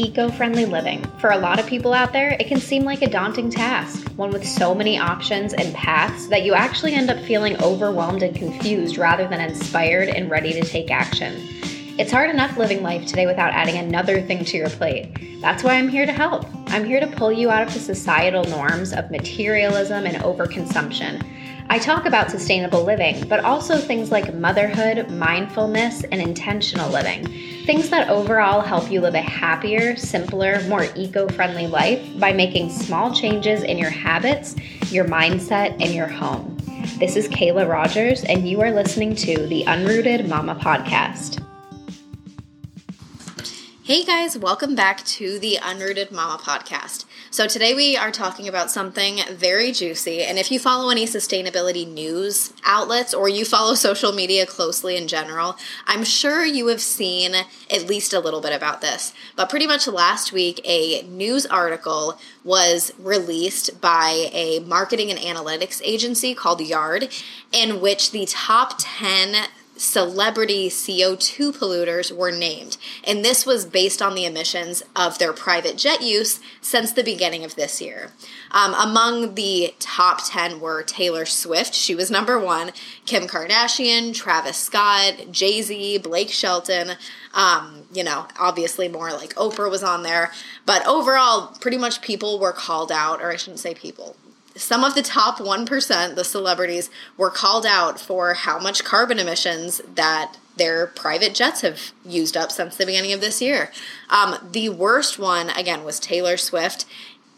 eco friendly living? For a lot of people out there, it can seem like a daunting task, one with so many options and paths that you actually end up feeling overwhelmed and confused rather than inspired and ready to take action. It's hard enough living life today without adding another thing to your plate. That's why I'm here to help. I'm here to pull you out of the societal norms of materialism and overconsumption I talk about sustainable living, but also things like motherhood, mindfulness, and intentional living. Things that overall help you live a happier, simpler, more eco friendly life by making small changes in your habits, your mindset, and your home. This is Kayla Rogers, and you are listening to the Unrooted Mama Podcast. Hey guys, welcome back to the Unrooted Mama Podcast. So, today we are talking about something very juicy. And if you follow any sustainability news outlets or you follow social media closely in general, I'm sure you have seen at least a little bit about this. But pretty much last week, a news article was released by a marketing and analytics agency called Yard, in which the top 10 celebrity CO2 polluters were named. And this was based on the emissions of their private jet use since the beginning of this year. Um, among the top 10 were Taylor Swift, she was number one, Kim Kardashian, Travis Scott, Jay Z, Blake Shelton. Um, you know, obviously more like Oprah was on there. But overall, pretty much people were called out, or I shouldn't say people, some of the top 1%, the celebrities, were called out for how much carbon emissions that their private jets have used up since the beginning of this year. Um, the worst one, again, was Taylor Swift.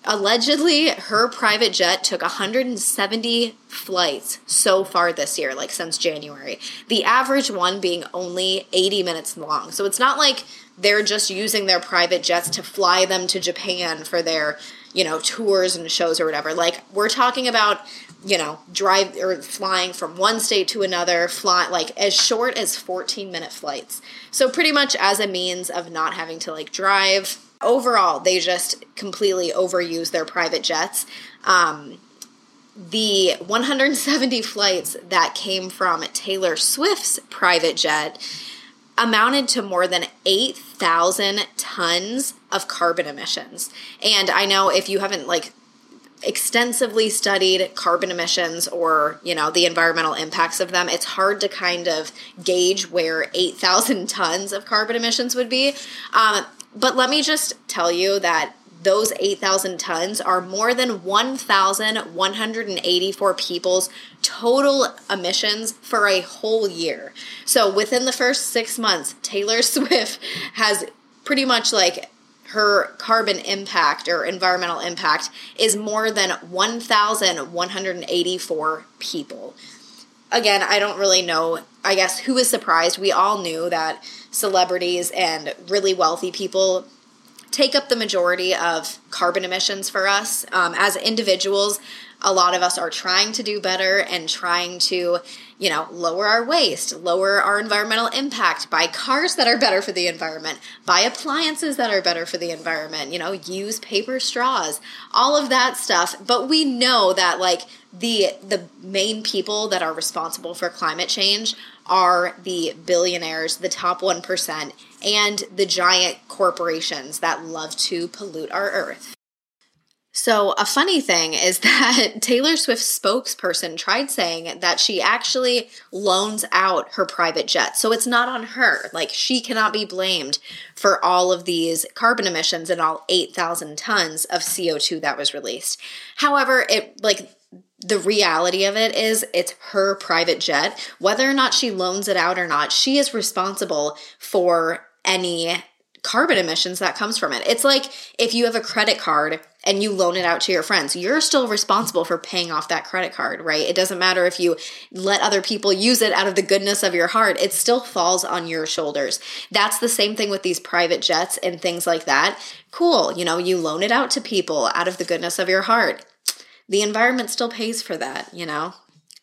Allegedly, her private jet took 170 flights so far this year, like since January. The average one being only 80 minutes long. So it's not like they're just using their private jets to fly them to Japan for their you know, tours and shows or whatever. Like we're talking about, you know, drive or flying from one state to another, fly like as short as 14 minute flights. So pretty much as a means of not having to like drive. Overall, they just completely overuse their private jets. Um, the 170 flights that came from Taylor Swift's private jet amounted to more than 8,000 tons of carbon emissions. And I know if you haven't like extensively studied carbon emissions or you know the environmental impacts of them it's hard to kind of gauge where 8000 tons of carbon emissions would be um, but let me just tell you that those 8,000 tons are more than 1,184 people's total emissions for a whole year. So within the first six months, Taylor Swift has pretty much like her carbon impact or environmental impact is more than 1,184 people. Again, I don't really know, I guess, who is surprised. We all knew that celebrities and really wealthy people take up the majority of carbon emissions for us. Um, as individuals, a lot of us are trying to do better and trying to, you know, lower our waste, lower our environmental impact, buy cars that are better for the environment, buy appliances that are better for the environment, you know, use paper straws, all of that stuff. But we know that like the the main people that are responsible for climate change are the billionaires, the top 1%, and the giant corporations that love to pollute our earth. So, a funny thing is that Taylor Swift's spokesperson tried saying that she actually loans out her private jet. So, it's not on her. Like, she cannot be blamed for all of these carbon emissions and all 8,000 tons of CO2 that was released. However, it, like, the reality of it is it's her private jet. Whether or not she loans it out or not, she is responsible for any carbon emissions that comes from it. It's like if you have a credit card and you loan it out to your friends, you're still responsible for paying off that credit card, right? It doesn't matter if you let other people use it out of the goodness of your heart, it still falls on your shoulders. That's the same thing with these private jets and things like that. Cool, you know, you loan it out to people out of the goodness of your heart. The environment still pays for that, you know?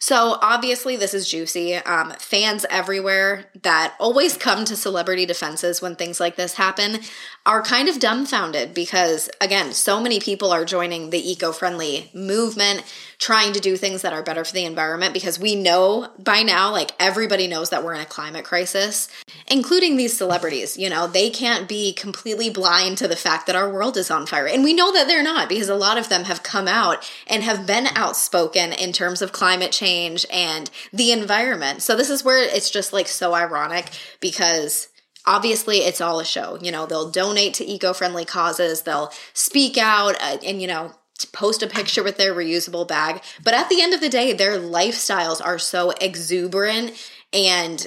So, obviously, this is juicy. Um, fans everywhere that always come to celebrity defenses when things like this happen are kind of dumbfounded because, again, so many people are joining the eco friendly movement, trying to do things that are better for the environment because we know by now, like everybody knows that we're in a climate crisis, including these celebrities. You know, they can't be completely blind to the fact that our world is on fire. And we know that they're not because a lot of them have come out and have been outspoken in terms of climate change and the environment. So this is where it's just like so ironic because obviously it's all a show you know they'll donate to eco-friendly causes they'll speak out uh, and you know post a picture with their reusable bag. But at the end of the day, their lifestyles are so exuberant and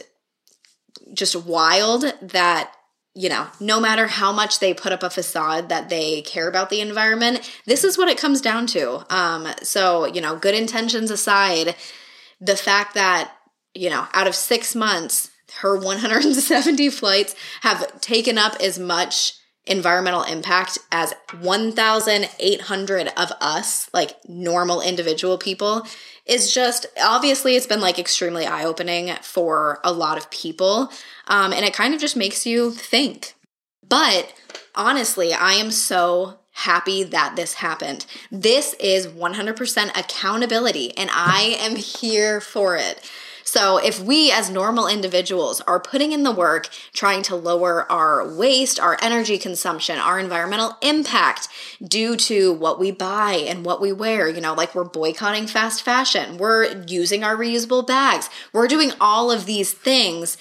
just wild that you know, no matter how much they put up a facade that they care about the environment, this is what it comes down to. Um, so, you know, good intentions aside, the fact that, you know, out of six months, her 170 flights have taken up as much environmental impact as 1,800 of us, like normal individual people, is just obviously it's been like extremely eye opening for a lot of people. Um, and it kind of just makes you think. But honestly, I am so happy that this happened. This is 100% accountability, and I am here for it. So, if we as normal individuals are putting in the work trying to lower our waste, our energy consumption, our environmental impact due to what we buy and what we wear, you know, like we're boycotting fast fashion, we're using our reusable bags, we're doing all of these things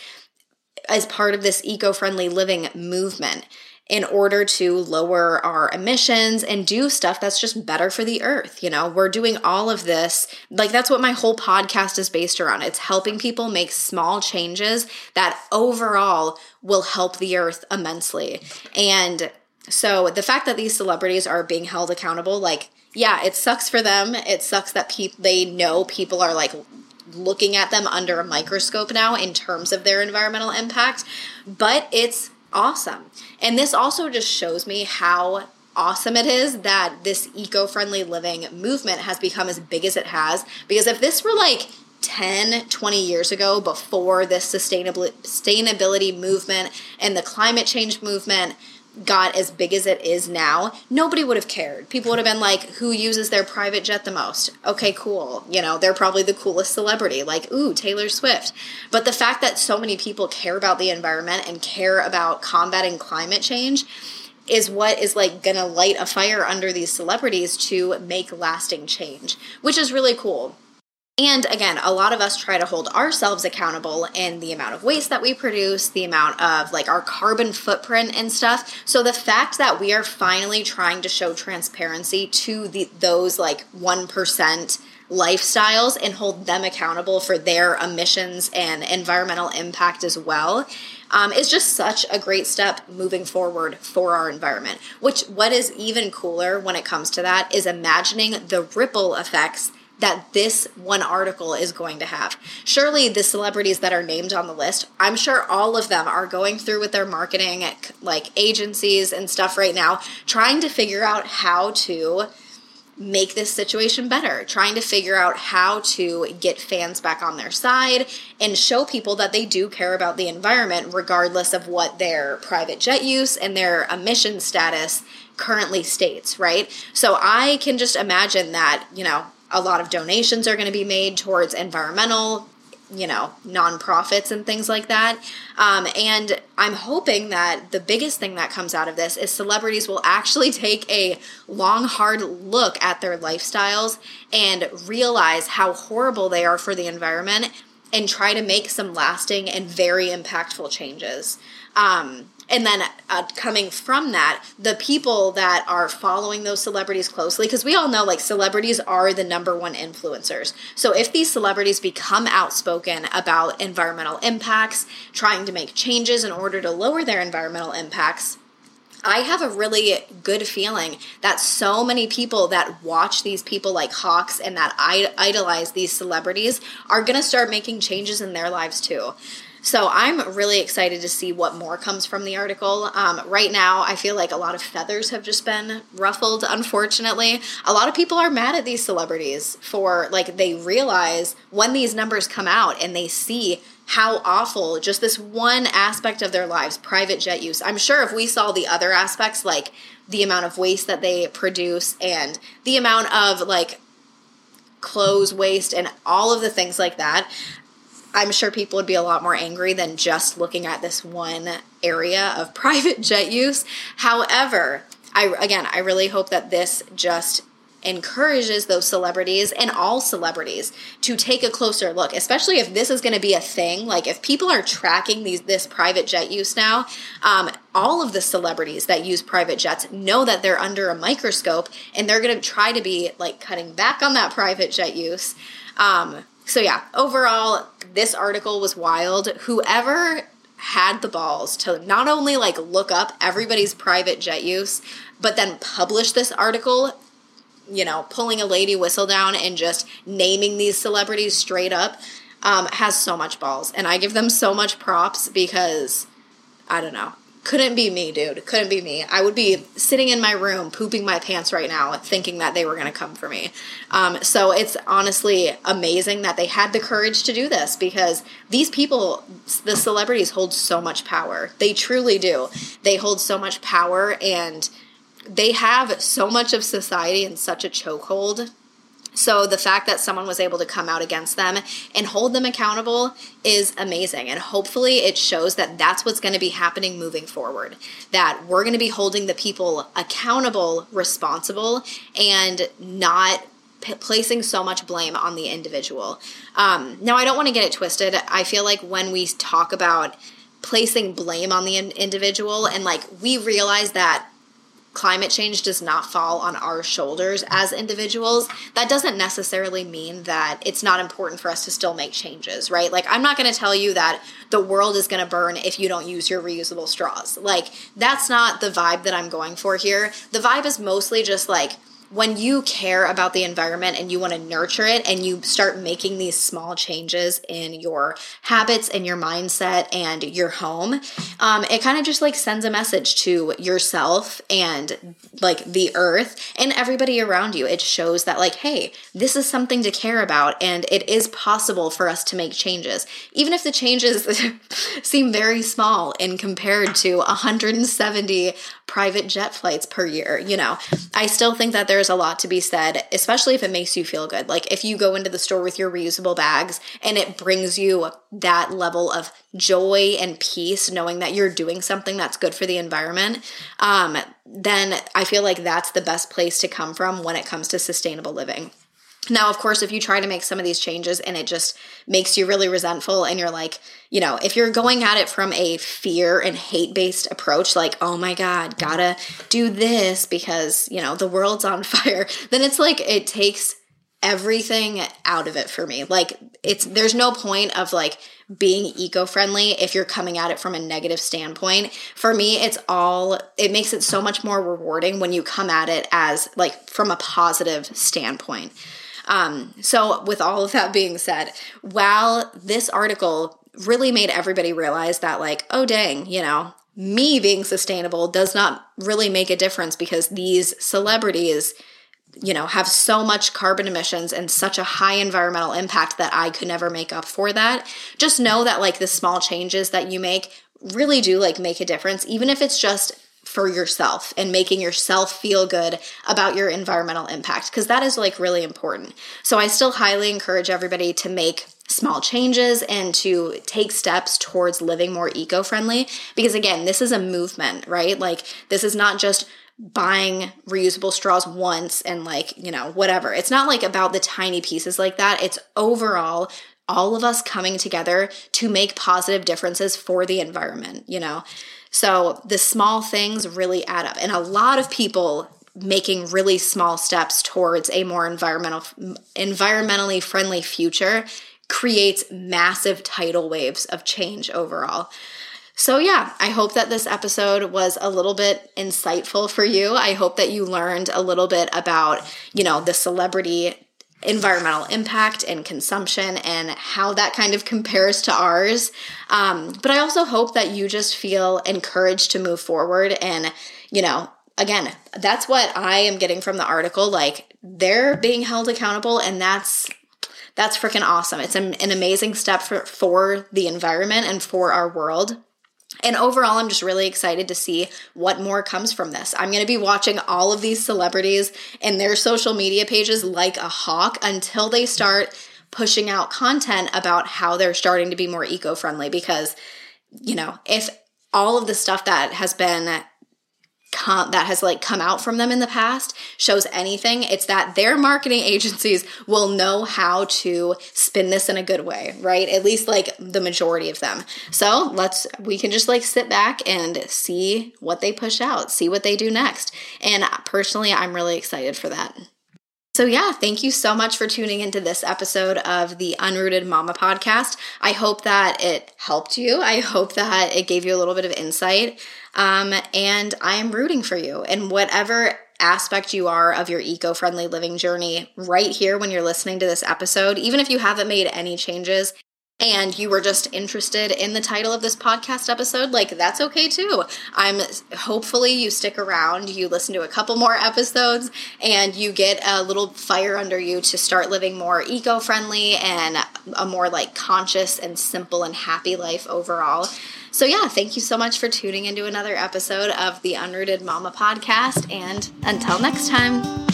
as part of this eco friendly living movement in order to lower our emissions and do stuff that's just better for the earth. You know, we're doing all of this. Like, that's what my whole podcast is based around. It's helping people make small changes that overall will help the earth immensely. And so the fact that these celebrities are being held accountable, like, yeah, it sucks for them. It sucks that people they know people are like looking at them under a microscope now in terms of their environmental impact, but it's awesome. And this also just shows me how awesome it is that this eco friendly living movement has become as big as it has. Because if this were like 10, 20 years ago, before this sustainability, sustainability movement and the climate change movement, got as big as it is now, nobody would have cared. People would have been like, who uses their private jet the most? Okay, cool. You know, they're probably the coolest celebrity, like, ooh, Taylor Swift. But the fact that so many people care about the environment and care about combating climate change is what is like gonna light a fire under these celebrities to make lasting change, which is really cool. And again, a lot of us try to hold ourselves accountable in the amount of waste that we produce, the amount of like our carbon footprint and stuff. So the fact that we are finally trying to show transparency to the those like 1% lifestyles and hold them accountable for their emissions and environmental impact as well um, is just such a great step moving forward for our environment. Which, what is even cooler when it comes to that is imagining the ripple effects that this one article is going to have. Surely the celebrities that are named on the list, I'm sure all of them are going through with their marketing like agencies and stuff right now trying to figure out how to make this situation better, trying to figure out how to get fans back on their side and show people that they do care about the environment regardless of what their private jet use and their emission status currently states, right? So I can just imagine that, you know, a lot of donations are going to be made towards environmental you know nonprofits and things like that. Um, and i'm hoping that the biggest thing that comes out of this is celebrities will actually take a long hard look at their lifestyles and realize how horrible they are for the environment and try to make some lasting and very impactful changes. Um, and then uh, coming from that the people that are following those celebrities closely because we all know like celebrities are the number one influencers. So if these celebrities become outspoken about environmental impacts trying to make changes in order to lower their environmental impacts I have a really good feeling that so many people that watch these people like Hawks and that idolize these celebrities are going to start making changes in their lives too So I'm really excited to see what more comes from the article. Um, right now, I feel like a lot of feathers have just been ruffled, unfortunately. A lot of people are mad at these celebrities for, like, they realize when these numbers come out and they see how awful just this one aspect of their lives, private jet use. I'm sure if we saw the other aspects, like the amount of waste that they produce and the amount of, like, clothes waste and all of the things like that, I'm sure people would be a lot more angry than just looking at this one area of private jet use. However, I again, I really hope that this just encourages those celebrities and all celebrities to take a closer look especially if this is going to be a thing like if people are tracking these this private jet use now um, all of the celebrities that use private jets know that they're under a microscope and they're going to try to be like cutting back on that private jet use um, so yeah, overall, this article was wild. Whoever had the balls to not only like look up everybody's private jet use, but then publish this article, you know, pulling a Lady Whistledown and just naming these celebrities straight up, um, has so much balls. And I give them so much props because I don't know couldn't be me, dude. Couldn't be me. I would be sitting in my room pooping my pants right now, thinking that they were going to come for me. Um, so it's honestly amazing that they had the courage to do this because these people, the celebrities, hold so much power. They truly do. They hold so much power and they have so much of society in such a chokehold so the fact that someone was able to come out against them and hold them accountable is amazing. And hopefully it shows that that's what's going to be happening moving forward. That we're going to be holding the people accountable, responsible, and not p- placing so much blame on the individual. Um, now, I don't want to get it twisted. I feel like when we talk about placing blame on the in- individual and like we realize that climate change does not fall on our shoulders as individuals, that doesn't necessarily mean that it's not important for us to still make changes, right? Like, I'm not going to tell you that the world is going to burn if you don't use your reusable straws. Like, that's not the vibe that I'm going for here. The vibe is mostly just like, when you care about the environment and you want to nurture it and you start making these small changes in your habits and your mindset and your home, um, it kind of just like sends a message to yourself and like the earth and everybody around you. It shows that, like, hey, this is something to care about and it is possible for us to make changes. Even if the changes seem very small in compared to 170 private jet flights per year, you know, I still think that there's a lot to be said, especially if it makes you feel good. Like if you go into the store with your reusable bags and it brings you that level of joy and peace, knowing that you're doing something that's good for the environment, um, then I feel like that's the best place to come from when it comes to sustainable living. Now, of course, if you try to make some of these changes and it just makes you really resentful and you're like, you know, if you're going at it from a fear and hate based approach, like, oh my God, gotta do this because, you know, the world's on fire, then it's like it takes everything out of it for me. Like, it's, there's no point of like, being eco-friendly if you're coming at it from a negative standpoint. For me, it's all it makes it so much more rewarding when you come at it as like from a positive standpoint. Um, so, with all of that being said, while this article really made everybody realize that, like, oh, dang, you know, me being sustainable does not really make a difference because these celebrities you know have so much carbon emissions and such a high environmental impact that I could never make up for that. Just know that like the small changes that you make really do like make a difference even if it's just for yourself and making yourself feel good about your environmental impact because that is like really important. So I still highly encourage everybody to make small changes and to take steps towards living more eco-friendly because again, this is a movement, right? Like this is not just buying reusable straws once and like, you know, whatever. It's not like about the tiny pieces like that. It's overall all of us coming together to make positive differences for the environment, you know? So the small things really add up. And a lot of people making really small steps towards a more environmental environmentally friendly future creates massive tidal waves of change overall. So, yeah, I hope that this episode was a little bit insightful for you. I hope that you learned a little bit about, you know, the celebrity environmental impact and consumption and how that kind of compares to ours. Um, but I also hope that you just feel encouraged to move forward and, you know, again, that's what I am getting from the article. Like they're being held accountable, and that's that's freaking awesome. It's an, an amazing step for for the environment and for our world. And overall, I'm just really excited to see what more comes from this. I'm going to be watching all of these celebrities and their social media pages like a hawk until they start pushing out content about how they're starting to be more eco friendly. Because, you know, if all of the stuff that has been that has like come out from them in the past shows anything. It's that their marketing agencies will know how to spin this in a good way right? At least like the majority of them. So let's we can just like sit back and see what they push out see what they do next. And uh, personally i'm really excited for that so, yeah, thank you so much for tuning into this episode of the Unrooted Mama podcast. I hope that it helped you. I hope that it gave you a little bit of insight. Um, and I am rooting for you in whatever aspect you are of your eco friendly living journey right here when you're listening to this episode. Even if you haven't made any changes, and you were just interested in the title of this podcast episode, like that's okay too. I'm hopefully you stick around, you listen to a couple more episodes, and you get a little fire under you to start living more eco friendly and a more like conscious and simple and happy life overall. So, yeah, thank you so much for tuning into another episode of the Unrooted Mama podcast. And until next time.